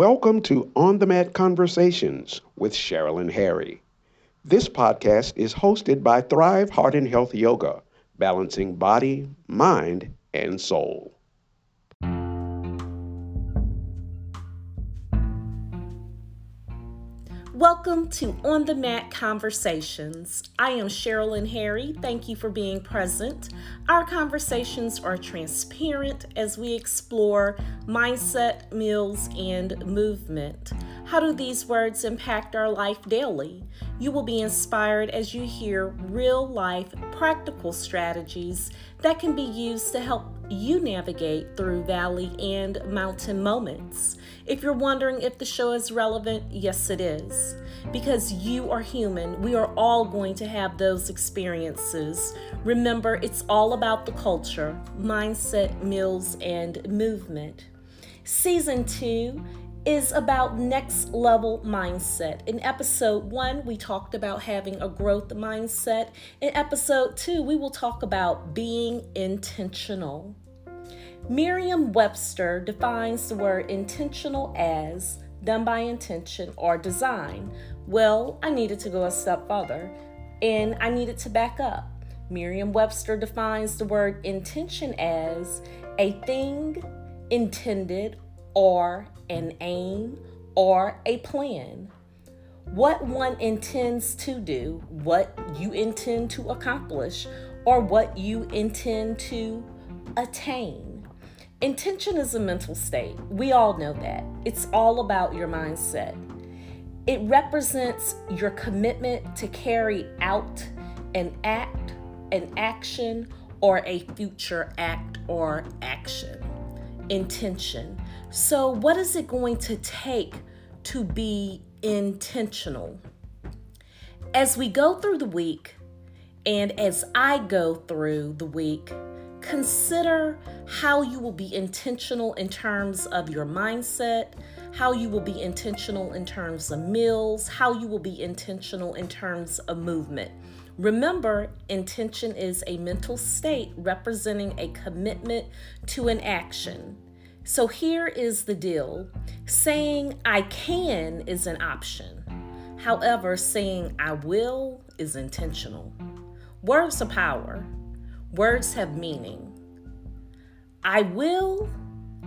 Welcome to On the Mat Conversations with Cheryl and Harry. This podcast is hosted by Thrive Heart and Health Yoga, balancing body, mind, and soul. Welcome to On the Mat Conversations. I am Cheryl and Harry. Thank you for being present. Our conversations are transparent as we explore mindset, meals, and movement. How do these words impact our life daily? You will be inspired as you hear real life practical strategies that can be used to help you navigate through valley and mountain moments. If you're wondering if the show is relevant, yes, it is. Because you are human, we are all going to have those experiences. Remember, it's all about the culture, mindset, meals, and movement. Season two is about next level mindset. In episode one, we talked about having a growth mindset. In episode two, we will talk about being intentional. Merriam Webster defines the word intentional as done by intention or design. Well, I needed to go a step further and I needed to back up. Merriam Webster defines the word intention as a thing intended or an aim or a plan. What one intends to do, what you intend to accomplish, or what you intend to attain. Intention is a mental state. We all know that. It's all about your mindset. It represents your commitment to carry out an act, an action, or a future act or action. Intention. So, what is it going to take to be intentional? As we go through the week, and as I go through the week, consider how you will be intentional in terms of your mindset, how you will be intentional in terms of meals, how you will be intentional in terms of movement. Remember, intention is a mental state representing a commitment to an action. So here is the deal saying I can is an option. However, saying I will is intentional. Words are power. Words have meaning. I will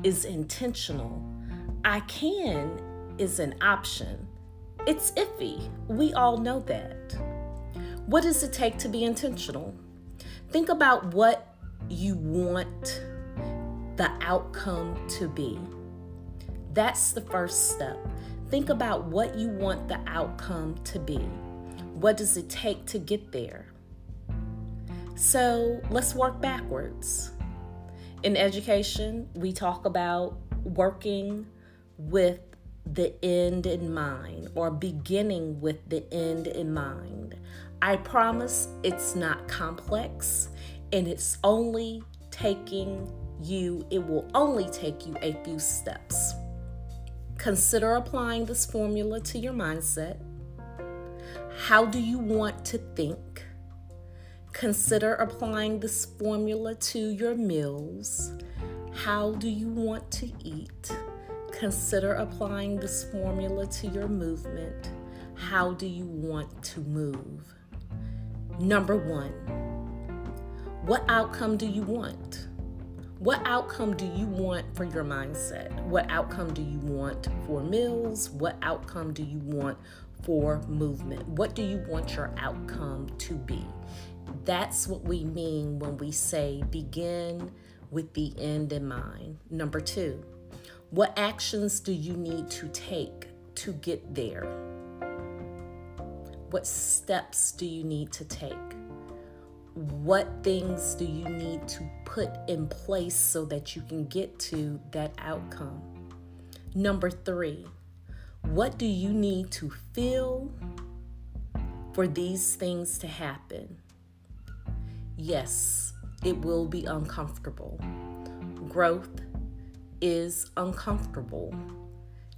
is intentional. I can is an option. It's iffy. We all know that. What does it take to be intentional? Think about what you want the outcome to be. That's the first step. Think about what you want the outcome to be. What does it take to get there? So let's work backwards. In education, we talk about working with the end in mind or beginning with the end in mind. I promise it's not complex and it's only taking you, it will only take you a few steps. Consider applying this formula to your mindset. How do you want to think? Consider applying this formula to your meals. How do you want to eat? Consider applying this formula to your movement. How do you want to move? Number one, what outcome do you want? What outcome do you want for your mindset? What outcome do you want for meals? What outcome do you want for movement? What do you want your outcome to be? That's what we mean when we say begin with the end in mind. Number two, what actions do you need to take to get there? What steps do you need to take? What things do you need to put in place so that you can get to that outcome? Number three, what do you need to feel for these things to happen? Yes, it will be uncomfortable. Growth is uncomfortable.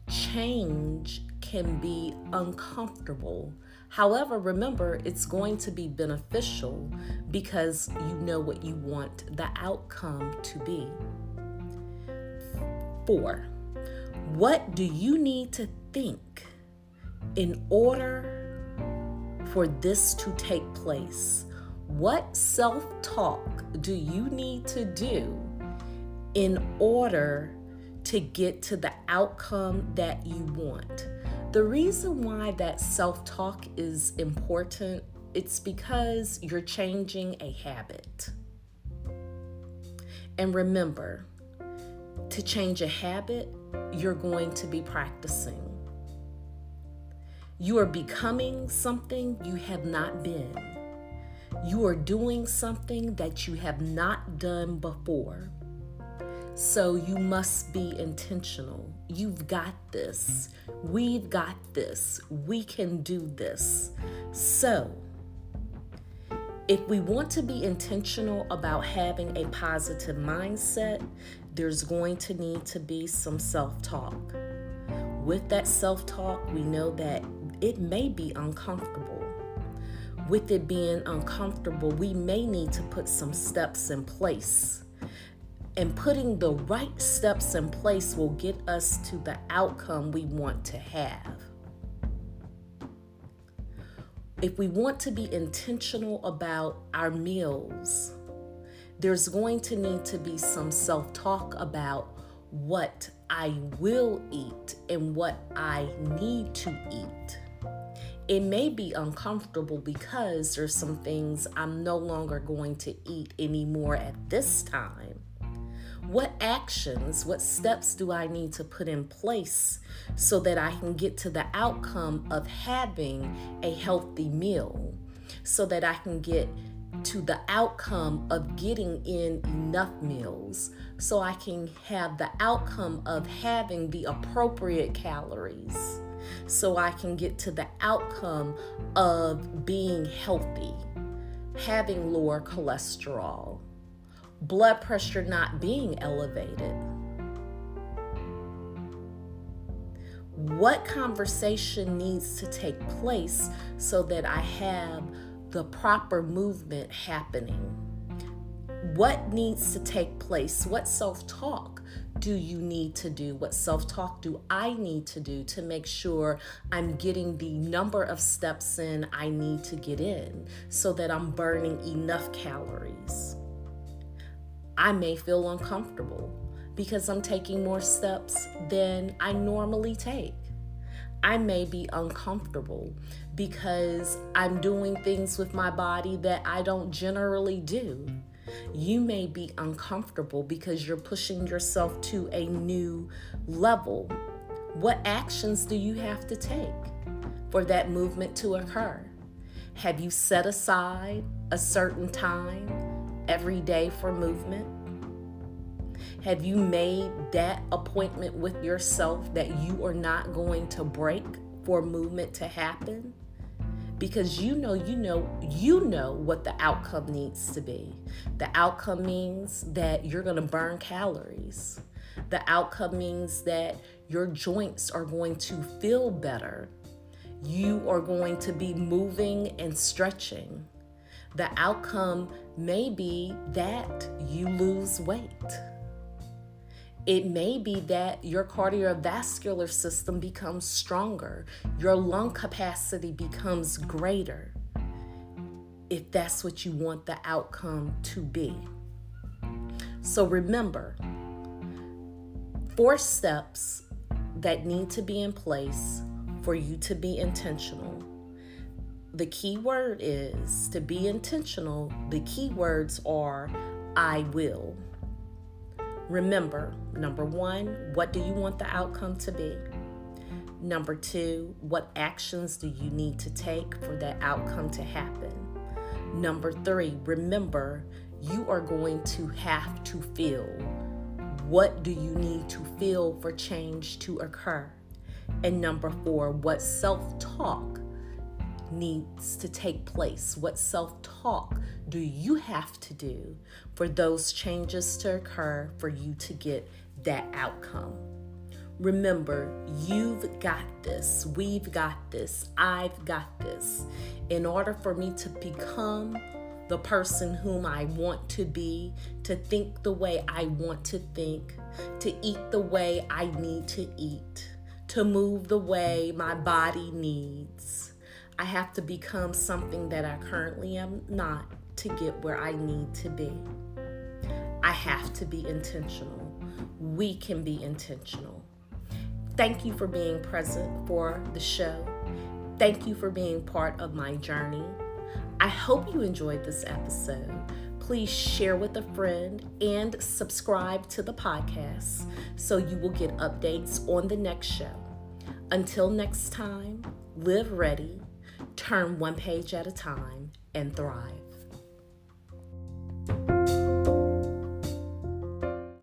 Change can be uncomfortable. However, remember, it's going to be beneficial because you know what you want the outcome to be. Four, What do you need to think in order for this to take place? What self talk do you need to do in order to get to the outcome that you want? The reason why that self talk is important it's because you're changing a habit. And remember, to change a habit, you're going to be practicing. You are becoming something you have not been. You are doing something that you have not done before. So you must be intentional. You've got this. We've got this. We can do this. So, if we want to be intentional about having a positive mindset, there's going to need to be some self talk. With that self talk, we know that it may be uncomfortable. With it being uncomfortable, we may need to put some steps in place. And putting the right steps in place will get us to the outcome we want to have if we want to be intentional about our meals, there's going to need to be some self talk about what I will eat and what I need to eat. It may be uncomfortable because there's some things I'm no longer going to eat anymore at this time. What actions, what steps do I need to put in place so that I can get to the outcome of having a healthy meal? So that I can get to the outcome of getting in enough meals. So I can have the outcome of having the appropriate calories. So I can get to the outcome of being healthy, having lower cholesterol, blood pressure not being elevated. What conversation needs to take place so that I have the proper movement happening? What needs to take place? What self talk do you need to do? What self talk do I need to do to make sure I'm getting the number of steps in I need to get in so that I'm burning enough calories? I may feel uncomfortable because I'm taking more steps than I normally take. I may be uncomfortable because I'm doing things with my body that I don't generally do. You may be uncomfortable because you're pushing yourself to a new level. What actions do you have to take for that movement to occur? Have you set aside a certain time every day for movement? Have you made that appointment with yourself that you are not going to break for movement to happen? Because you know, you know, you know what the outcome needs to be. The outcome means that you're going to burn calories. The outcome means that your joints are going to feel better. You are going to be moving and stretching the outcome may be that you lose weight. It may be that your cardiovascular system becomes stronger, your lung capacity becomes greater, if that's what you want the outcome to be. So remember, four steps that need to be in place for you to be intentional the key word is to be intentional. The key words are I will. Remember, number one, what do you want the outcome to be? Number two, what actions do you need to take for that outcome to happen? Number three, remember, you are going to have to feel. What do you need to feel for change to occur? And number four, what self talk needs to take place? What self talk do you have to do for those changes to occur for you to get that outcome? Remember, you've got this. We've got this. I've got this. In order for me to become the person whom I want to be, to think the way I want to think, to eat the way I need to eat, to move the way my body needs. I have to become something that I currently am not to get where I need to be. I have to be intentional. We can be intentional. Thank you for being present for the show. Thank you for being part of my journey. I hope you enjoyed this episode. Please share with a friend and subscribe to the podcast so you will get updates on the next show. Until next time, live ready, turn one page at a time, and thrive.